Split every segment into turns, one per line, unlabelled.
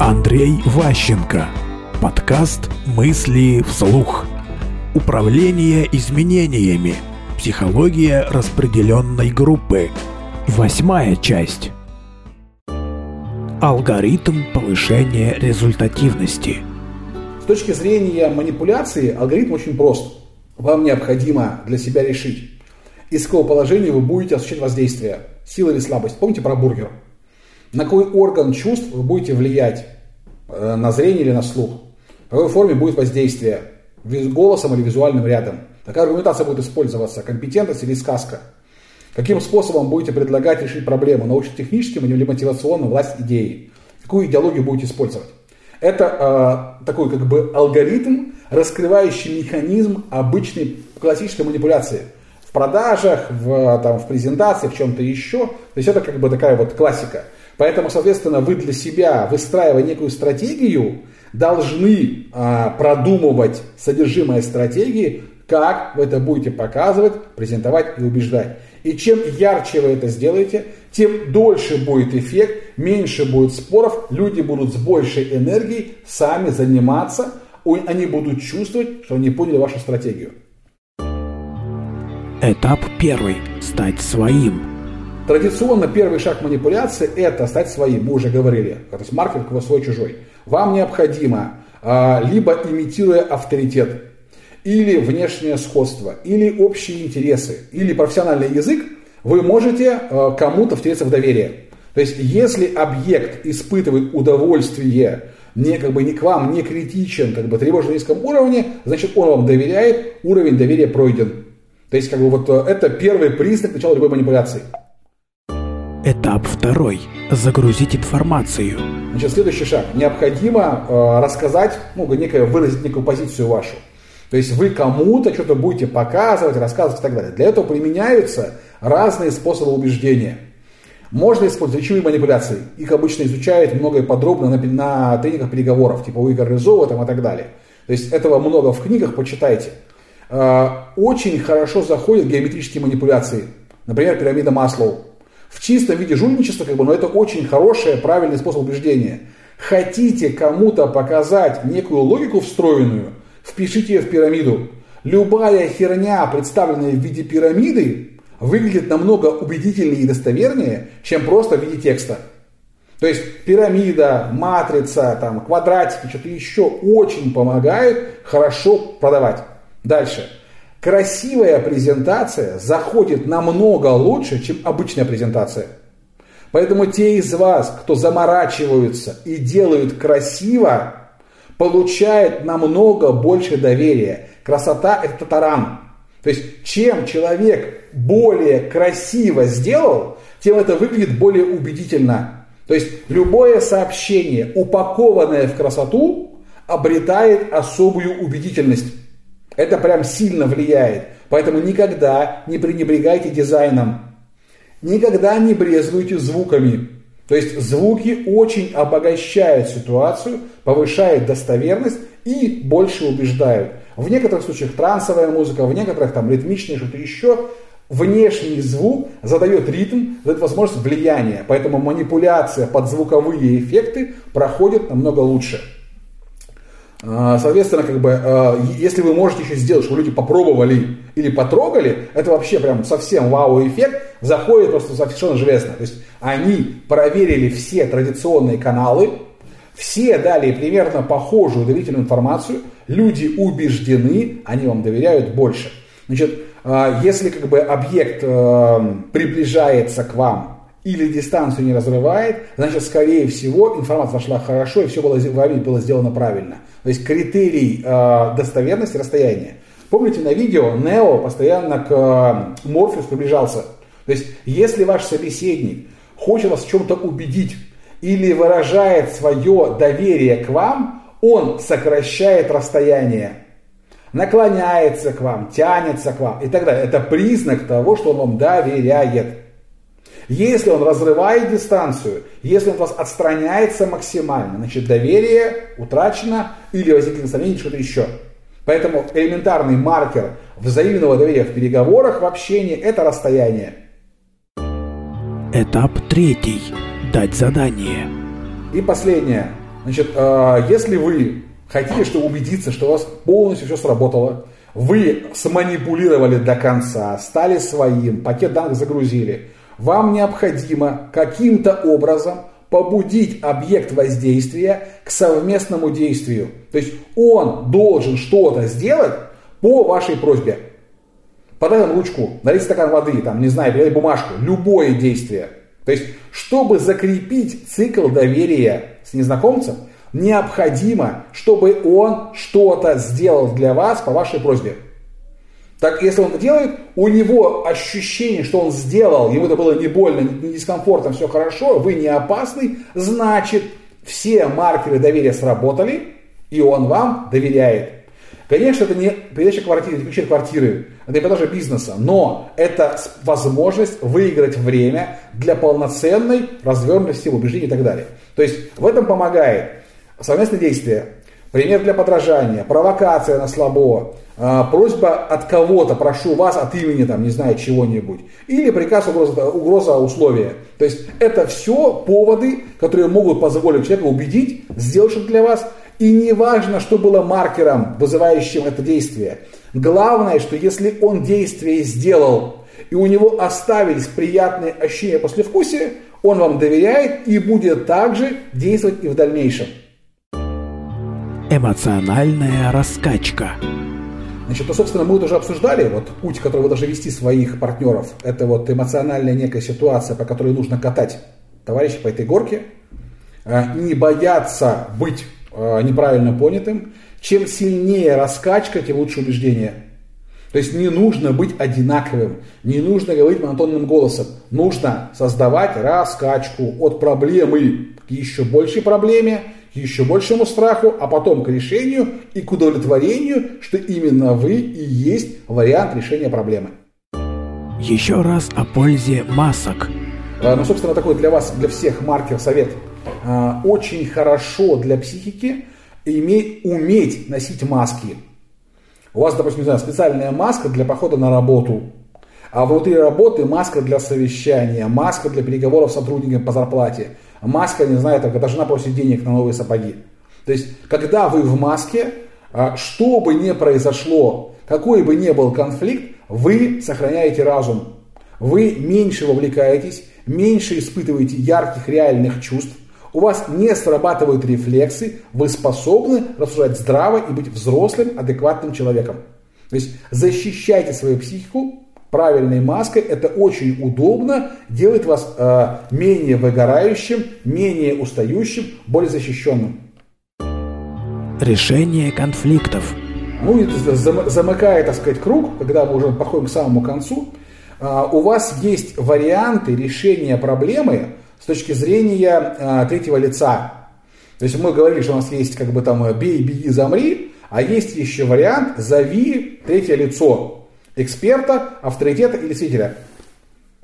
Андрей Ващенко. Подкаст «Мысли вслух». Управление изменениями. Психология распределенной группы. Восьмая часть. Алгоритм повышения результативности.
С точки зрения манипуляции алгоритм очень прост. Вам необходимо для себя решить, из какого положения вы будете осуществлять воздействие, сила или слабость. Помните про бургер? На какой орган чувств вы будете влиять? Э, на зрение или на слух? В какой форме будет воздействие? Голосом или визуальным рядом? Какая аргументация будет использоваться? Компетентность или сказка? Каким способом будете предлагать решить проблему? Научно-техническим или мотивационным, власть идеи? Какую идеологию будете использовать? Это э, такой как бы алгоритм, раскрывающий механизм обычной классической манипуляции. В продажах, в, там, в презентации, в чем-то еще. То есть это как бы такая вот классика. Поэтому, соответственно, вы для себя, выстраивая некую стратегию, должны а, продумывать содержимое стратегии, как вы это будете показывать, презентовать и убеждать. И чем ярче вы это сделаете, тем дольше будет эффект, меньше будет споров, люди будут с большей энергией сами заниматься, они будут чувствовать, что они поняли вашу стратегию.
Этап первый. Стать своим.
Традиционно первый шаг манипуляции – это стать своим, мы уже говорили. То есть маркетинг свой-чужой. Вам необходимо, а, либо имитируя авторитет, или внешнее сходство, или общие интересы, или профессиональный язык, вы можете а, кому-то втереться в доверие. То есть, если объект испытывает удовольствие не, как бы, не к вам, не критичен, как бы тревожен на низком уровне, значит, он вам доверяет, уровень доверия пройден. То есть, как бы, вот э, это первый признак начала любой манипуляции.
Этап второй. Загрузить информацию.
Значит, следующий шаг. Необходимо э, рассказать, ну, некое, выразить некую позицию вашу. То есть вы кому-то что-то будете показывать, рассказывать и так далее. Для этого применяются разные способы убеждения. Можно использовать речевые манипуляции. Их обычно изучают много и подробно на, на тренингах переговоров, типа у Игоря Рызова там, и так далее. То есть этого много в книгах, почитайте. Э, очень хорошо заходят геометрические манипуляции. Например, пирамида Маслоу в чистом виде жульничество, как бы, но это очень хороший, правильный способ убеждения. Хотите кому-то показать некую логику встроенную, впишите ее в пирамиду. Любая херня, представленная в виде пирамиды, выглядит намного убедительнее и достовернее, чем просто в виде текста. То есть пирамида, матрица, там, квадратики, что-то еще очень помогают хорошо продавать. Дальше. Красивая презентация заходит намного лучше, чем обычная презентация. Поэтому те из вас, кто заморачиваются и делают красиво, получают намного больше доверия. Красота – это таран. То есть, чем человек более красиво сделал, тем это выглядит более убедительно. То есть, любое сообщение, упакованное в красоту, обретает особую убедительность. Это прям сильно влияет. Поэтому никогда не пренебрегайте дизайном. Никогда не брезгуйте звуками. То есть звуки очень обогащают ситуацию, повышают достоверность и больше убеждают. В некоторых случаях трансовая музыка, в некоторых там ритмичная, что-то еще. Внешний звук задает ритм, дает возможность влияния. Поэтому манипуляция под звуковые эффекты проходит намного лучше. А, соответственно, как бы, а, если вы можете еще сделать, чтобы люди попробовали или потрогали, это вообще прям совсем вау-эффект, заходит просто совершенно железно. То есть они проверили все традиционные каналы, все дали примерно похожую доверительную информацию, люди убеждены, они вам доверяют больше. Значит, а, если как бы объект приближается к вам или дистанцию не разрывает, значит, скорее всего, информация зашла хорошо и все было, было сделано правильно. То есть критерий э, достоверности расстояния. Помните, на видео Нео постоянно к э, Морфеус приближался. То есть, если ваш собеседник хочет вас в чем-то убедить или выражает свое доверие к вам, он сокращает расстояние, наклоняется к вам, тянется к вам и так далее. Это признак того, что он вам доверяет. Если он разрывает дистанцию, если он вас отстраняется максимально, значит доверие утрачено или возникнет сомнение, что-то еще. Поэтому элементарный маркер взаимного доверия в переговорах, в общении – это расстояние.
Этап третий. Дать задание.
И последнее. Значит, э, если вы хотите, чтобы убедиться, что у вас полностью все сработало, вы сманипулировали до конца, стали своим, пакет данных загрузили, вам необходимо каким-то образом побудить объект воздействия к совместному действию. То есть он должен что-то сделать по вашей просьбе. Подай нам ручку, налить стакан воды, там, не знаю, передай бумажку, любое действие. То есть, чтобы закрепить цикл доверия с незнакомцем, необходимо, чтобы он что-то сделал для вас по вашей просьбе. Так, если он это делает, у него ощущение, что он сделал, ему это было не больно, не дискомфортно, все хорошо, вы не опасный, значит, все маркеры доверия сработали, и он вам доверяет. Конечно, это не передача квартиры, не ключи квартиры, это не продажа бизнеса, но это возможность выиграть время для полноценной развернутости убеждений и так далее. То есть в этом помогает совместное действие, пример для подражания, провокация на слабо, а, просьба от кого-то, прошу вас от имени, там, не знаю, чего-нибудь, или приказ, угроза, угроза условия. То есть это все поводы, которые могут позволить человеку убедить, сделать что-то для вас, и не важно, что было маркером, вызывающим это действие. Главное, что если он действие сделал, и у него оставились приятные ощущения после вкусия, он вам доверяет и будет также действовать и в дальнейшем.
Эмоциональная раскачка.
Значит, ну, собственно, мы уже обсуждали, вот путь, который вы должны вести своих партнеров, это вот эмоциональная некая ситуация, по которой нужно катать товарищей по этой горке, а, не бояться быть а, неправильно понятым. Чем сильнее раскачка, тем лучше убеждение. То есть не нужно быть одинаковым, не нужно говорить монотонным голосом. Нужно создавать раскачку от проблемы к еще большей проблеме, к еще большему страху, а потом к решению и к удовлетворению, что именно вы и есть вариант решения проблемы.
Еще раз о пользе масок.
А, ну, собственно, такой для вас, для всех маркер совет. А, очень хорошо для психики иметь, уметь носить маски. У вас, допустим, не знаю, специальная маска для похода на работу, а внутри работы маска для совещания, маска для переговоров с сотрудниками по зарплате, маска, не знаю, только жена просит денег на новые сапоги. То есть, когда вы в маске, а, что бы ни произошло, какой бы ни был конфликт, вы сохраняете разум. Вы меньше вовлекаетесь, меньше испытываете ярких реальных чувств, у вас не срабатывают рефлексы, вы способны рассуждать здраво и быть взрослым, адекватным человеком. То есть защищайте свою психику правильной маской, это очень удобно, делает вас э, менее выгорающим, менее устающим, более защищенным.
Решение конфликтов.
Ну и замыкая, так сказать, круг, когда мы уже подходим к самому концу, э, у вас есть варианты решения проблемы, с точки зрения э, третьего лица. То есть мы говорили, что у нас есть как бы там бей, беги, замри, а есть еще вариант зови третье лицо эксперта, авторитета или свидетеля.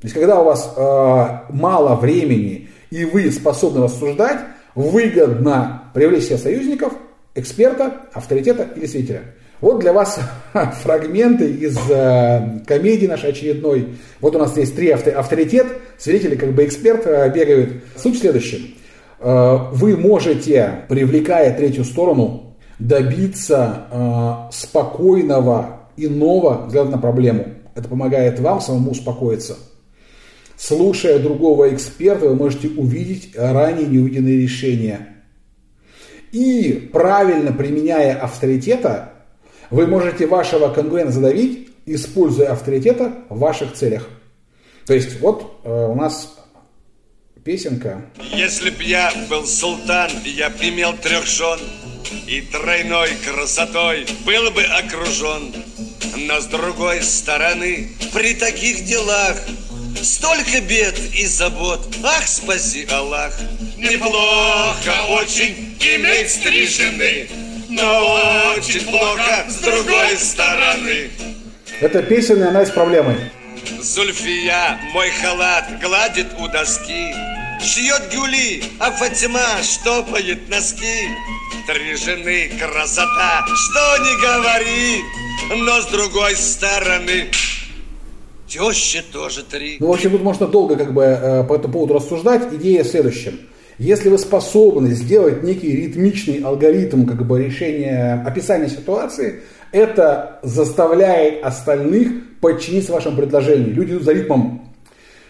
То есть когда у вас э, мало времени и вы способны рассуждать, выгодно привлечь себе союзников, эксперта, авторитета или свидетеля. Вот для вас фрагменты из э, комедии нашей очередной. Вот у нас есть три авторитет, свидетели, как бы эксперт э, бегают. Суть в следующем. Э, вы можете, привлекая третью сторону, добиться э, спокойного, иного взгляда на проблему. Это помогает вам самому успокоиться. Слушая другого эксперта, вы можете увидеть ранее неувиденные решения. И правильно применяя авторитета, вы можете вашего конкурента задавить, используя авторитета в ваших целях. То есть вот э, у нас песенка.
Если б я был султан, я б имел трех жен, И тройной красотой был бы окружен. Но с другой стороны, при таких делах Столько бед и забот, ах, спаси Аллах. Неплохо очень иметь три жены, но очень плохо с другой стороны.
Это песенная, она с проблемой.
Зульфия мой халат гладит у доски, Шьет гюли, а Фатима штопает носки. Три жены красота, что не говори, Но с другой стороны Теща тоже три.
Ну, в общем, тут можно долго как бы э, по этому поводу рассуждать. Идея в следующем. Если вы способны сделать некий ритмичный алгоритм как бы решения, описания ситуации, это заставляет остальных подчиниться вашему предложению. Люди идут за ритмом.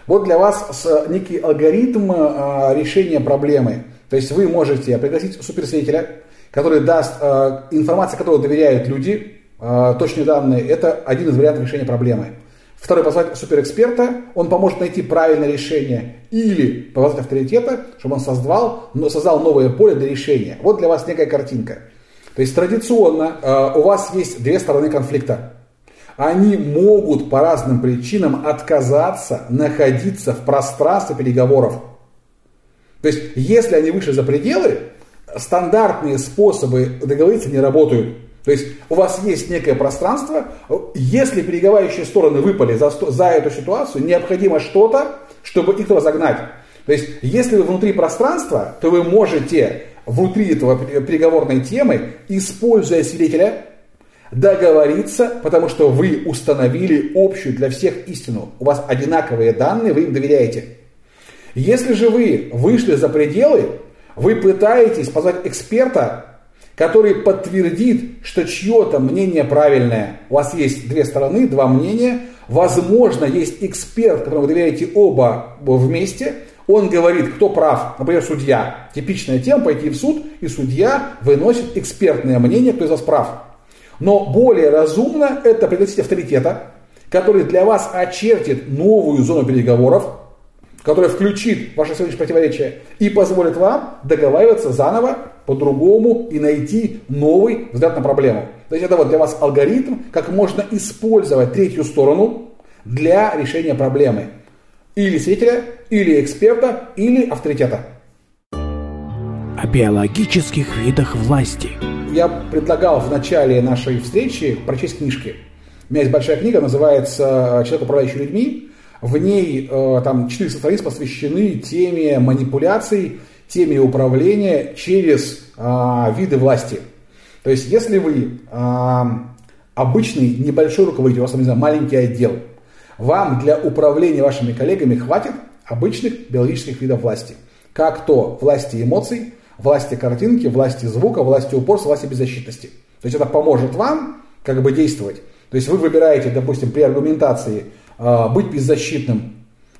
Вот для вас некий алгоритм а, решения проблемы. То есть вы можете пригласить суперсветителя, который даст а, информацию, которой доверяют люди, точные данные. Это один из вариантов решения проблемы. Второй, позвать суперэксперта, он поможет найти правильное решение. Или позвать авторитета, чтобы он создал, создал новое поле для решения. Вот для вас некая картинка. То есть традиционно э, у вас есть две стороны конфликта. Они могут по разным причинам отказаться находиться в пространстве переговоров. То есть если они вышли за пределы, стандартные способы договориться не работают. То есть у вас есть некое пространство, если переговорящие стороны выпали за, за эту ситуацию, необходимо что-то, чтобы их разогнать. То есть если вы внутри пространства, то вы можете внутри этого переговорной темы, используя свидетеля, договориться, потому что вы установили общую для всех истину. У вас одинаковые данные, вы им доверяете. Если же вы вышли за пределы, вы пытаетесь позвать эксперта, который подтвердит, что чье-то мнение правильное. У вас есть две стороны, два мнения. Возможно, есть эксперт, которому вы доверяете оба вместе. Он говорит, кто прав. Например, судья. Типичная тема пойти в суд, и судья выносит экспертное мнение, кто из вас прав. Но более разумно это пригласить авторитета, который для вас очертит новую зону переговоров, которая включит ваше сегодняшнее противоречие и позволит вам договариваться заново, по-другому и найти новый взгляд на проблему. То есть это вот для вас алгоритм, как можно использовать третью сторону для решения проблемы. Или свидетеля, или эксперта, или авторитета.
О биологических видах власти.
Я предлагал в начале нашей встречи прочесть книжки. У меня есть большая книга, называется «Человек, управляющий людьми». В ней э, там 400 страниц посвящены теме манипуляций, теме управления через э, виды власти. То есть, если вы э, обычный небольшой руководитель, у вас, не знаю, маленький отдел, вам для управления вашими коллегами хватит обычных биологических видов власти. Как то власти эмоций, власти картинки, власти звука, власти упорства, власти беззащитности. То есть это поможет вам как бы действовать. То есть вы выбираете, допустим, при аргументации э, быть беззащитным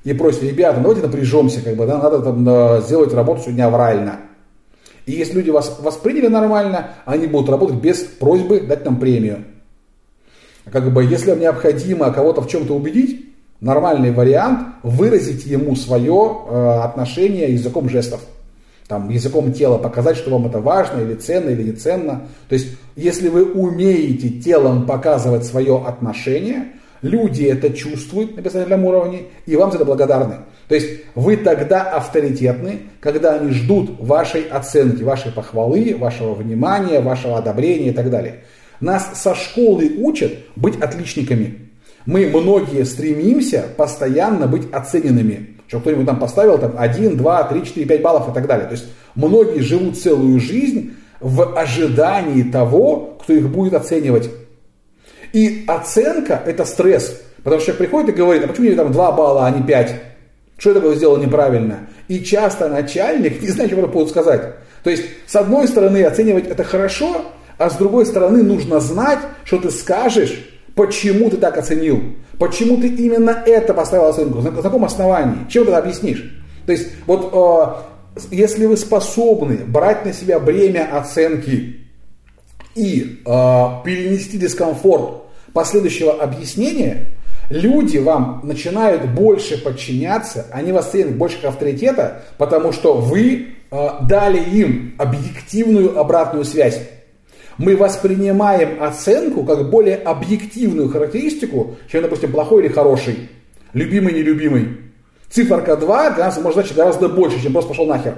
и просите, ребята, давайте напряжемся, как бы, да, надо там, э, сделать работу сегодня аврально. И если люди вас восприняли нормально, они будут работать без просьбы дать нам премию. Как бы, если вам необходимо кого-то в чем-то убедить, нормальный вариант выразить ему свое э, отношение языком жестов. Там, языком тела показать, что вам это важно или ценно, или не ценно. То есть, если вы умеете телом показывать свое отношение, Люди это чувствуют на персональном уровне и вам за это благодарны. То есть вы тогда авторитетны, когда они ждут вашей оценки, вашей похвалы, вашего внимания, вашего одобрения и так далее. Нас со школы учат быть отличниками. Мы многие стремимся постоянно быть оцененными. Что кто-нибудь там поставил там 1, 2, 3, 4, 5 баллов и так далее. То есть многие живут целую жизнь в ожидании того, кто их будет оценивать. И оценка – это стресс. Потому что человек приходит и говорит, а почему мне там 2 балла, а не 5? Что я такое сделал неправильно? И часто начальник не знает, что поводу сказать. То есть, с одной стороны, оценивать это хорошо, а с другой стороны, нужно знать, что ты скажешь, почему ты так оценил. Почему ты именно это поставил оценку, на каком основании, чем ты это объяснишь. То есть, вот э, если вы способны брать на себя бремя оценки и э, перенести дискомфорт последующего объяснения, люди вам начинают больше подчиняться, они вас ценят больше авторитета, потому что вы э, дали им объективную обратную связь. Мы воспринимаем оценку как более объективную характеристику, чем, допустим, плохой или хороший, любимый, нелюбимый. Циферка 2 для нас может значить гораздо больше, чем просто пошел нахер.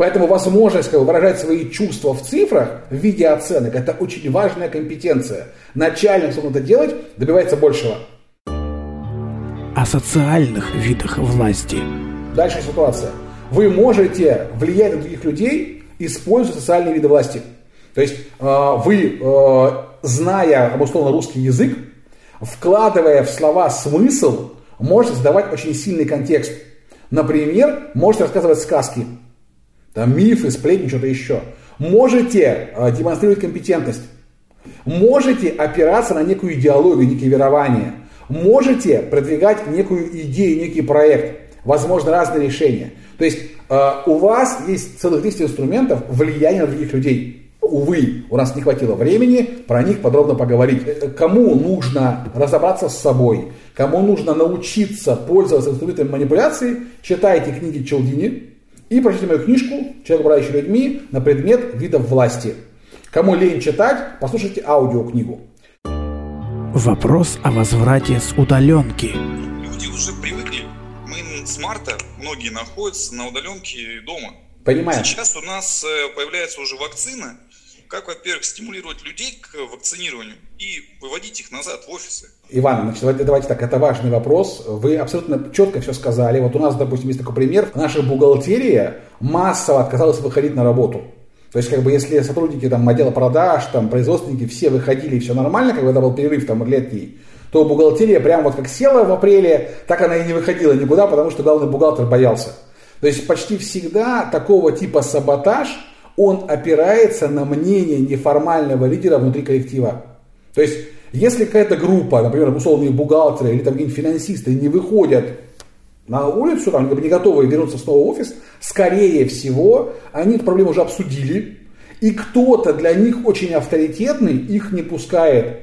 Поэтому возможность как бы, выражать свои чувства в цифрах в виде оценок – это очень важная компетенция. Начальник, чтобы это делать, добивается большего.
О социальных видах власти.
Дальше ситуация. Вы можете влиять на других людей, используя социальные виды власти. То есть э, вы, э, зная условно русский язык, вкладывая в слова смысл, можете создавать очень сильный контекст. Например, можете рассказывать сказки. Там мифы, сплетни, что-то еще. Можете э, демонстрировать компетентность. Можете опираться на некую идеологию, некие верования. Можете продвигать некую идею, некий проект. Возможно, разные решения. То есть э, у вас есть целых 10 инструментов влияния на других людей. Увы, у нас не хватило времени про них подробно поговорить. Э, кому нужно разобраться с собой, кому нужно научиться пользоваться инструментами манипуляции, читайте книги Челдини и прочтите мою книжку «Человек, управляющий людьми» на предмет видов власти. Кому лень читать, послушайте аудиокнигу.
Вопрос о возврате с удаленки.
Люди уже привыкли. Мы с марта, многие находятся на удаленке дома.
Понимаем.
Сейчас у нас э, появляется уже вакцина. Как, во-первых, стимулировать людей к вакцинированию и выводить их назад в офисы.
Иван, значит, давайте, давайте так, это важный вопрос. Вы абсолютно четко все сказали. Вот у нас, допустим, есть такой пример. Наша бухгалтерия массово отказалась выходить на работу. То есть, как бы, если сотрудники там, отдела продаж, там, производственники, все выходили, и все нормально, это был перерыв там, летний, то бухгалтерия прям вот как села в апреле, так она и не выходила никуда, потому что главный бухгалтер боялся. То есть почти всегда такого типа саботаж, он опирается на мнение неформального лидера внутри коллектива. То есть, если какая-то группа, например, условные бухгалтеры или там какие-нибудь финансисты не выходят на улицу, там, не готовы вернуться снова в офис, скорее всего, они эту проблему уже обсудили, и кто-то для них очень авторитетный их не пускает.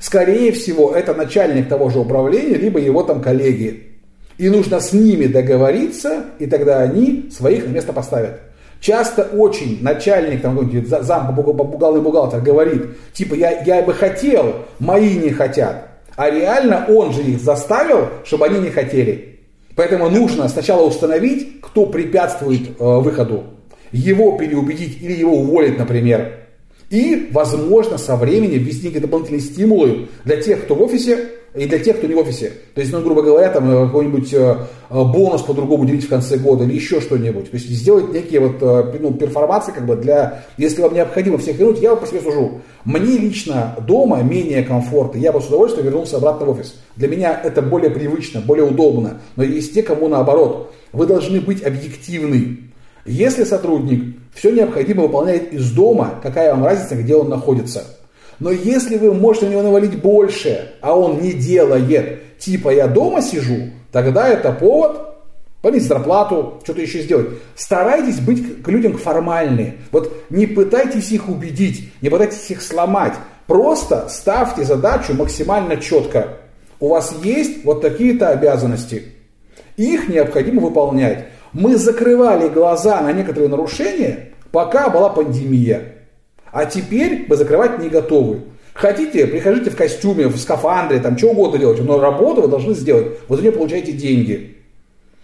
Скорее всего, это начальник того же управления, либо его там коллеги. И нужно с ними договориться, и тогда они своих на место поставят. Часто очень начальник, там, зам бухгалтер, бухгалтер говорит, типа, я, я бы хотел, мои не хотят. А реально он же их заставил, чтобы они не хотели. Поэтому нужно сначала установить, кто препятствует э, выходу. Его переубедить или его уволить, например. И, возможно, со временем ввести какие-то дополнительные стимулы для тех, кто в офисе, и для тех, кто не в офисе. То есть, ну, грубо говоря, там э, какой-нибудь э, бонус по-другому делить в конце года или еще что-нибудь. То есть сделать некие вот, э, ну, перформации как бы для, если вам необходимо всех вернуть, я по себе сужу. Мне лично дома менее комфортно, я бы с удовольствием вернулся обратно в офис. Для меня это более привычно, более удобно. Но есть те, кому наоборот. Вы должны быть объективны. Если сотрудник все необходимо выполняет из дома, какая вам разница, где он находится – но если вы можете на него навалить больше, а он не делает, типа я дома сижу, тогда это повод понизить зарплату, что-то еще сделать. Старайтесь быть к людям формальные. Вот не пытайтесь их убедить, не пытайтесь их сломать. Просто ставьте задачу максимально четко. У вас есть вот такие-то обязанности. Их необходимо выполнять. Мы закрывали глаза на некоторые нарушения, пока была пандемия. А теперь вы закрывать не готовы. Хотите, приходите в костюме, в скафандре, там, что угодно делайте, но работу вы должны сделать. Вы за нее получаете деньги.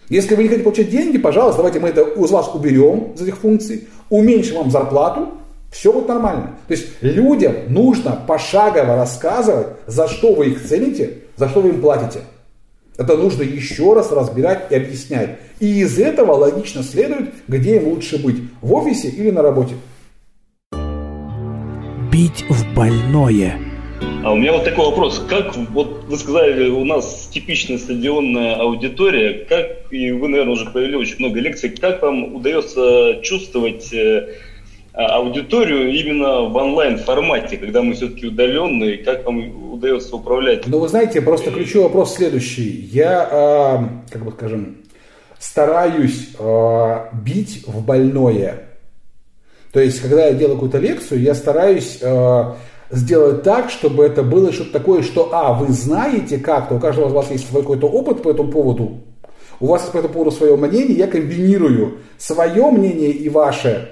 Если вы не хотите получать деньги, пожалуйста, давайте мы это из вас уберем, из этих функций, уменьшим вам зарплату, все будет нормально. То есть людям нужно пошагово рассказывать, за что вы их цените, за что вы им платите. Это нужно еще раз разбирать и объяснять. И из этого логично следует, где им лучше быть, в офисе или на работе
бить в больное.
А у меня вот такой вопрос. Как, вот вы сказали, у нас типичная стадионная аудитория, как, и вы, наверное, уже провели очень много лекций, как вам удается чувствовать э, а, аудиторию именно в онлайн-формате, когда мы все-таки удаленные, как вам удается управлять?
Ну, вы знаете, просто ключевой вопрос следующий. Я, э, как бы скажем, стараюсь э, бить в больное. То есть, когда я делаю какую-то лекцию, я стараюсь э, сделать так, чтобы это было что-то такое, что, а, вы знаете как-то, у каждого из вас есть свой какой-то опыт по этому поводу, у вас по этому поводу свое мнение, я комбинирую свое мнение и ваше,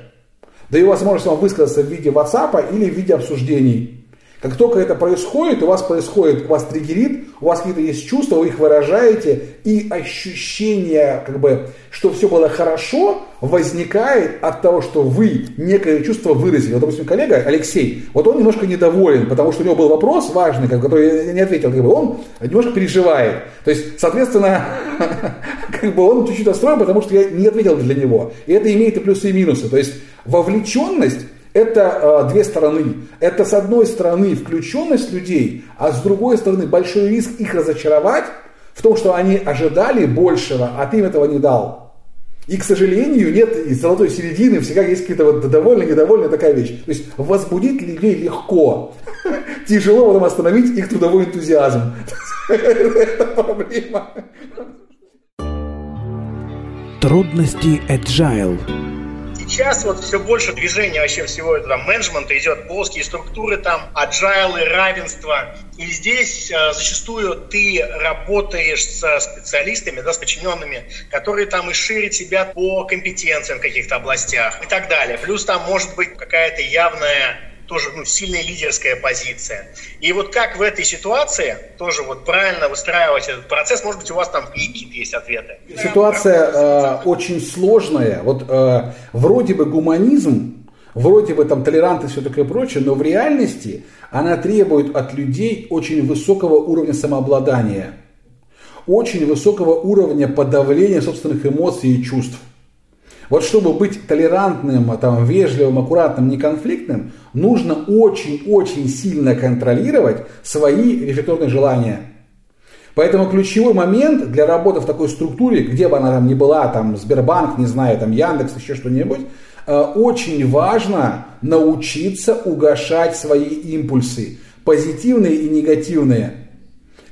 даю возможность вам высказаться в виде WhatsApp или в виде обсуждений. Как только это происходит, у вас происходит, у вас триггерит, у вас какие-то есть чувства, вы их выражаете, и ощущение, как бы, что все было хорошо, возникает от того, что вы некое чувство выразили. Вот, допустим, коллега Алексей, вот он немножко недоволен, потому что у него был вопрос важный, который я не ответил, как бы, он немножко переживает. То есть, соответственно, как бы он чуть-чуть расстроен, потому что я не ответил для него. И это имеет и плюсы, и минусы. То есть, вовлеченность это э, две стороны. Это с одной стороны включенность людей, а с другой стороны большой риск их разочаровать в том, что они ожидали большего, а ты им этого не дал. И, к сожалению, нет и золотой середины, всегда есть какие-то вот довольно, недовольная такая вещь. То есть возбудить людей легко. Тяжело потом остановить их трудовой энтузиазм. Это проблема.
Трудности agile.
Сейчас вот все больше движения вообще всего этого менеджмента идет, плоские структуры там, agile, равенство. И здесь э, зачастую ты работаешь со специалистами, да, с подчиненными, которые там и шире тебя по компетенциям в каких-то областях и так далее. Плюс там может быть какая-то явная тоже ну, сильная лидерская позиция. И вот как в этой ситуации тоже вот правильно выстраивать этот процесс, может быть, у вас там в книге есть ответы.
Ситуация э, очень сложная. Вот э, вроде бы гуманизм, вроде бы там толерантность и все такое прочее, но в реальности она требует от людей очень высокого уровня самообладания, очень высокого уровня подавления собственных эмоций и чувств. Вот чтобы быть толерантным, там, вежливым, аккуратным, неконфликтным, нужно очень-очень сильно контролировать свои рефлекторные желания. Поэтому ключевой момент для работы в такой структуре, где бы она там ни была, там Сбербанк, не знаю, там Яндекс, еще что-нибудь, э, очень важно научиться угошать свои импульсы, позитивные и негативные.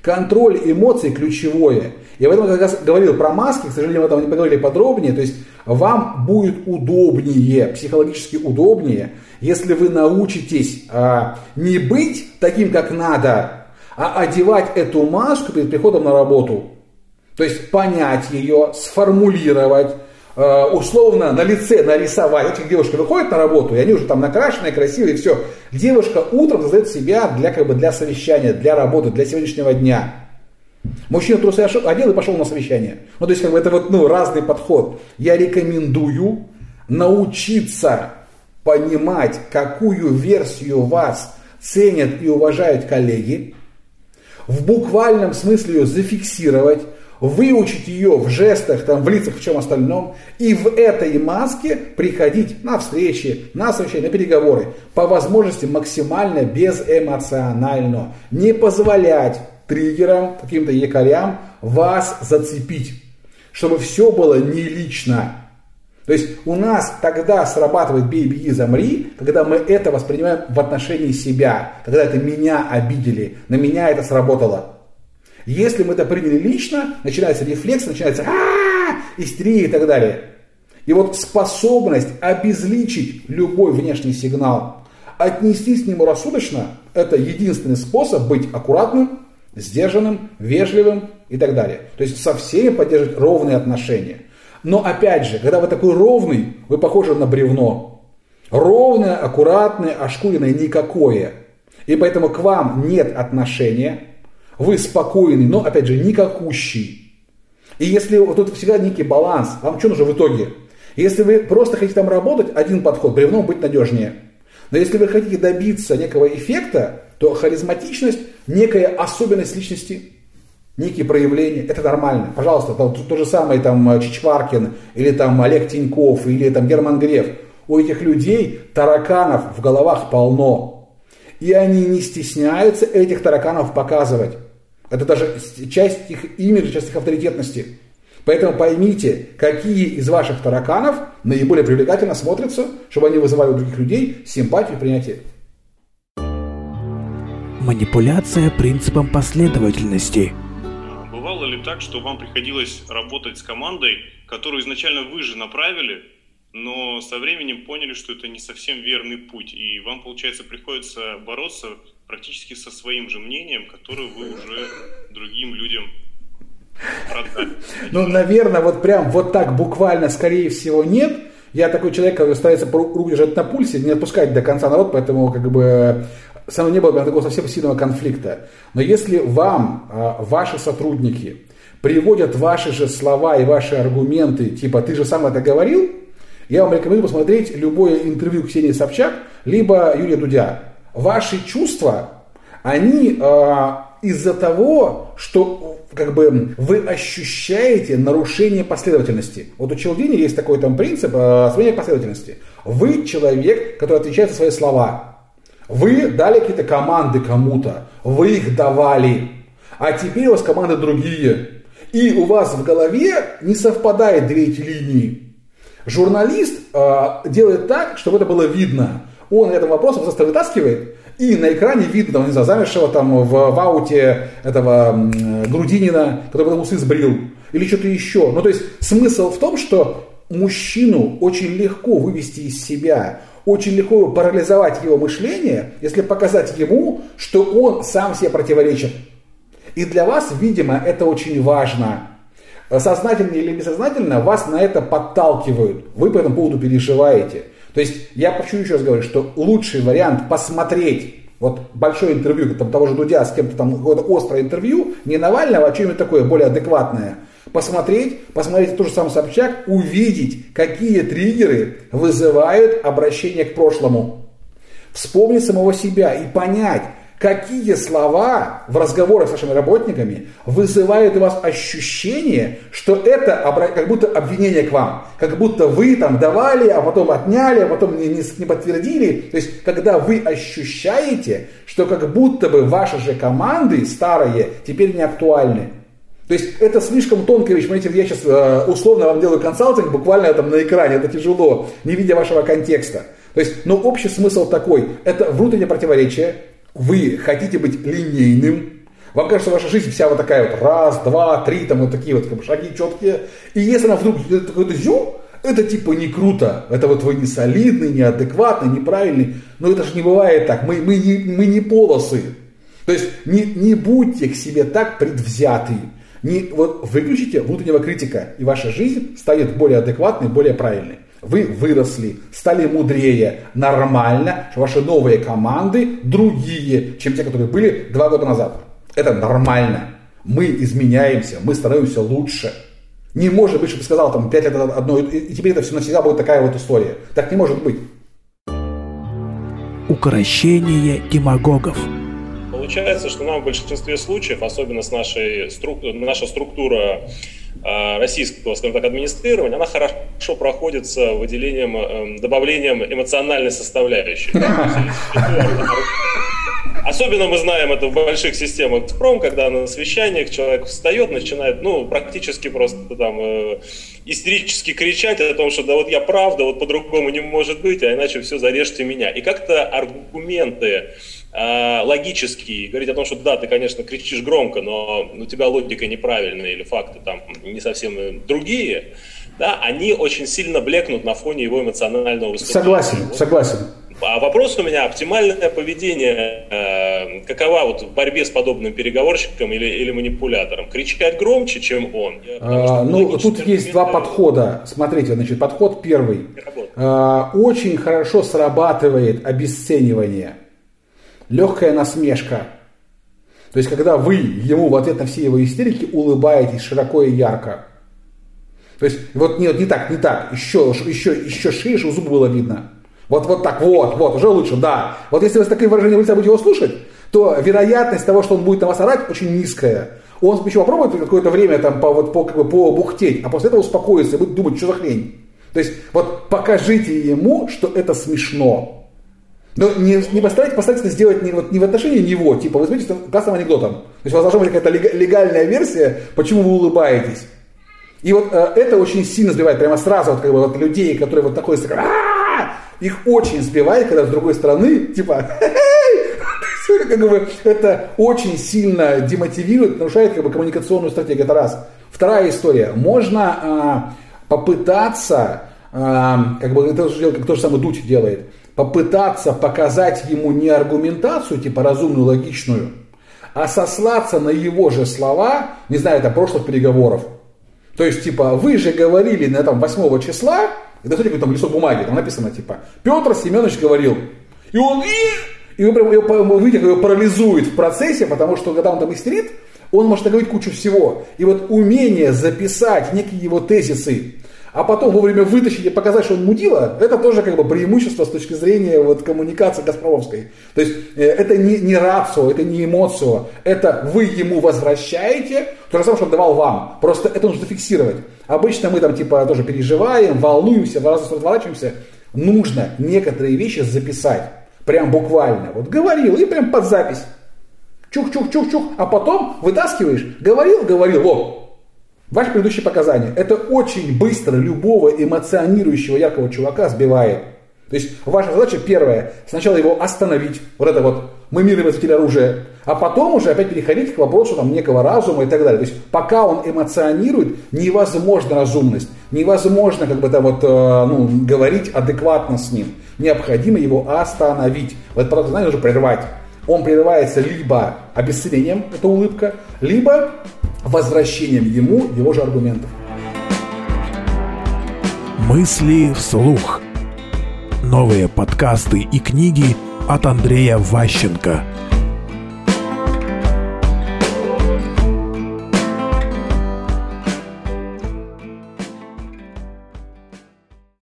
Контроль эмоций ключевое. Я в этом как раз говорил про маски, к сожалению, мы там не поговорили подробнее. То есть вам будет удобнее, психологически удобнее, если вы научитесь а, не быть таким, как надо, а одевать эту маску перед приходом на работу. То есть понять ее, сформулировать, э, условно на лице нарисовать. Эти девушки выходят на работу, и они уже там накрашенные, красивые, и все. Девушка утром создает себя для, как бы, для совещания, для работы, для сегодняшнего дня. Мужчина трусы одел и пошел на совещание. Ну, то есть, как бы это вот, ну, разный подход. Я рекомендую научиться понимать, какую версию вас ценят и уважают коллеги, в буквальном смысле ее зафиксировать, выучить ее в жестах, там, в лицах, в чем остальном, и в этой маске приходить на встречи, на совещания, на переговоры, по возможности максимально безэмоционально, не позволять триггерам, каким-то якорям вас зацепить, чтобы все было не лично. То есть у нас тогда срабатывает «бей, беги, замри», когда мы это воспринимаем в отношении себя, когда это меня обидели, на меня это сработало. Если мы это приняли лично, начинается рефлекс, начинается истерия и так далее. И вот способность обезличить любой внешний сигнал, отнестись к нему рассудочно, это единственный способ быть аккуратным, сдержанным, вежливым и так далее. То есть со всеми поддерживать ровные отношения. Но опять же, когда вы такой ровный, вы похожи на бревно. Ровное, аккуратное, ошкуренное никакое. И поэтому к вам нет отношения. Вы спокойный, но опять же никакущий. И если вот тут всегда некий баланс, вам что нужно в итоге? Если вы просто хотите там работать, один подход, бревном быть надежнее. Но если вы хотите добиться некого эффекта, то харизматичность, некая особенность личности, некие проявления, это нормально. Пожалуйста, то, то же самое там э, Чичваркин, или там Олег Тиньков, или там Герман Греф. У этих людей тараканов в головах полно. И они не стесняются этих тараканов показывать. Это даже часть их имиджа, часть их авторитетности. Поэтому поймите, какие из ваших тараканов наиболее привлекательно смотрятся, чтобы они вызывали у других людей симпатию и принятие.
Манипуляция принципом последовательности.
Бывало ли так, что вам приходилось работать с командой, которую изначально вы же направили, но со временем поняли, что это не совсем верный путь, и вам, получается, приходится бороться практически со своим же мнением, которое вы уже другим людям продали?
Ну, наверное, вот прям вот так буквально, скорее всего, нет. Я такой человек, который старается руку держать на пульсе, не отпускать до конца народ, поэтому как бы со не было такого совсем сильного конфликта. Но если вам а, ваши сотрудники приводят ваши же слова и ваши аргументы, типа «ты же сам это говорил», я вам рекомендую посмотреть любое интервью Ксении Собчак, либо Юрия Дудя. Ваши чувства, они э, из-за того, что как бы вы ощущаете нарушение последовательности. Вот у Челдини есть такой там принцип э, последовательности. Вы человек, который отвечает за свои слова. Вы дали какие-то команды кому-то, вы их давали, а теперь у вас команды другие. И у вас в голове не совпадает две эти линии. Журналист э, делает так, чтобы это было видно. Он этим вопросом просто вытаскивает, и на экране видно, там, не знаю, замершего там в, в ауте этого м, Грудинина, который потом усы сбрил, или что-то еще. Ну, то есть смысл в том, что мужчину очень легко вывести из себя, очень легко парализовать его мышление, если показать ему, что он сам себе противоречит. И для вас, видимо, это очень важно. Сознательно или бессознательно вас на это подталкивают. Вы по этому поводу переживаете. То есть я хочу еще раз говорю, что лучший вариант посмотреть вот большое интервью там, того же Дудя с кем-то там, какое-то острое интервью, не Навального, а что-нибудь такое более адекватное. Посмотреть, посмотреть тот же самый Собчак, увидеть, какие триггеры вызывают обращение к прошлому. Вспомнить самого себя и понять, какие слова в разговорах с вашими работниками вызывают у вас ощущение, что это как будто обвинение к вам, как будто вы там давали, а потом отняли, а потом не подтвердили. То есть, когда вы ощущаете, что как будто бы ваши же команды старые теперь не актуальны. То есть это слишком тонкая вещь. Понимаете, я сейчас э, условно вам делаю консалтинг, буквально там на экране, это тяжело, не видя вашего контекста. То есть, но общий смысл такой, это внутреннее противоречие, вы хотите быть линейным, вам кажется, ваша жизнь вся вот такая вот раз, два, три, там вот такие вот как бы, шаги четкие. И если она вдруг такой-то зю, это типа не круто. Это вот вы не солидный, неадекватный, неправильный. Но это же не бывает так. Мы, мы, не, мы не полосы. То есть не, не будьте к себе так предвзяты. Не, вот выключите внутреннего критика, и ваша жизнь станет более адекватной, более правильной. Вы выросли, стали мудрее, нормально, что ваши новые команды другие, чем те, которые были два года назад. Это нормально. Мы изменяемся, мы становимся лучше. Не может быть, чтобы ты сказал там пять лет одно, и теперь это все навсегда будет такая вот история. Так не может быть.
Укрощение демагогов.
Получается, что нам в большинстве случаев, особенно с нашей струк... наша структура Э, российского, скажем так, администрирования, она хорошо проходится выделением, эм, добавлением эмоциональной составляющей. Особенно мы знаем это в больших системах Chrome, когда на совещаниях человек встает, начинает, ну, практически просто там э, истерически кричать о том, что да вот я прав, да вот по-другому не может быть, а иначе все зарежьте меня. И как-то аргументы э, говорить о том, что да, ты, конечно, кричишь громко, но у тебя логика неправильная или факты там не совсем другие, да, они очень сильно блекнут на фоне его эмоционального выступления.
Согласен, согласен.
А вопрос у меня, оптимальное поведение, э, какова вот в борьбе с подобным переговорщиком или, или манипулятором? Кричать громче, чем он?
А, ну, тут есть два подхода. Смотрите, значит, подход первый. А, очень хорошо срабатывает обесценивание, легкая насмешка. То есть, когда вы ему в ответ на все его истерики улыбаетесь широко и ярко. То есть, вот нет, не так, не так, еще, еще, еще шире, чтобы зубы было видно. Вот, вот так, вот, вот, уже лучше, да. Вот если вы с таким выражением лица будете его слушать, то вероятность того, что он будет на вас орать, очень низкая. Он еще попробует какое-то время там по, вот, по, как бы, побухтеть, а после этого успокоится и будет думать, что за хрень. То есть вот покажите ему, что это смешно. Но не, не постарайтесь, постарайтесь это сделать не, вот, не в отношении него, типа вы смотрите классным анекдотом. То есть у вас должна быть какая-то легальная версия, почему вы улыбаетесь. И вот э, это очень сильно сбивает прямо сразу вот, как бы, вот, людей, которые вот такой их очень сбивает, когда с другой стороны, типа, как бы, это очень сильно демотивирует, нарушает как бы, коммуникационную стратегию. Это раз. Вторая история. Можно а, попытаться, а, как бы это же как то же самое Дудь делает, попытаться показать ему не аргументацию, типа разумную, логичную, а сослаться на его же слова, не знаю, это прошлых переговоров. То есть, типа, вы же говорили на этом 8 числа, и достайте какой-то там листок бумаги, там написано типа Петр Семенович говорил. И он и, и вы прям его, видите, его парализует в процессе, потому что когда он там истерит, он может наговорить кучу всего. И вот умение записать некие его тезисы, а потом вовремя вытащить и показать, что он мудила, это тоже как бы преимущество с точки зрения вот, коммуникации Газпромовской. То есть э, это не, не рацио, это не эмоцио, это вы ему возвращаете то же самое, что он давал вам. Просто это нужно зафиксировать. Обычно мы там типа тоже переживаем, волнуемся, в разные разворачиваемся. Нужно некоторые вещи записать. Прям буквально. Вот говорил и прям под запись. Чух-чух-чух-чух. А потом вытаскиваешь. Говорил, говорил. О, Ваши предыдущие показания. Это очень быстро любого эмоционирующего яркого чувака сбивает. То есть ваша задача первая, сначала его остановить, вот это вот мы мирный носитель оружия, а потом уже опять переходить к вопросу там, некого разума и так далее. То есть пока он эмоционирует, невозможна разумность, невозможно как бы там вот, э, ну, говорить адекватно с ним. Необходимо его остановить. Вот это знания нужно прервать. Он прерывается либо обесценением, это улыбка, либо возвращением ему его же аргументов.
Мысли вслух. Новые подкасты и книги от Андрея Ващенко.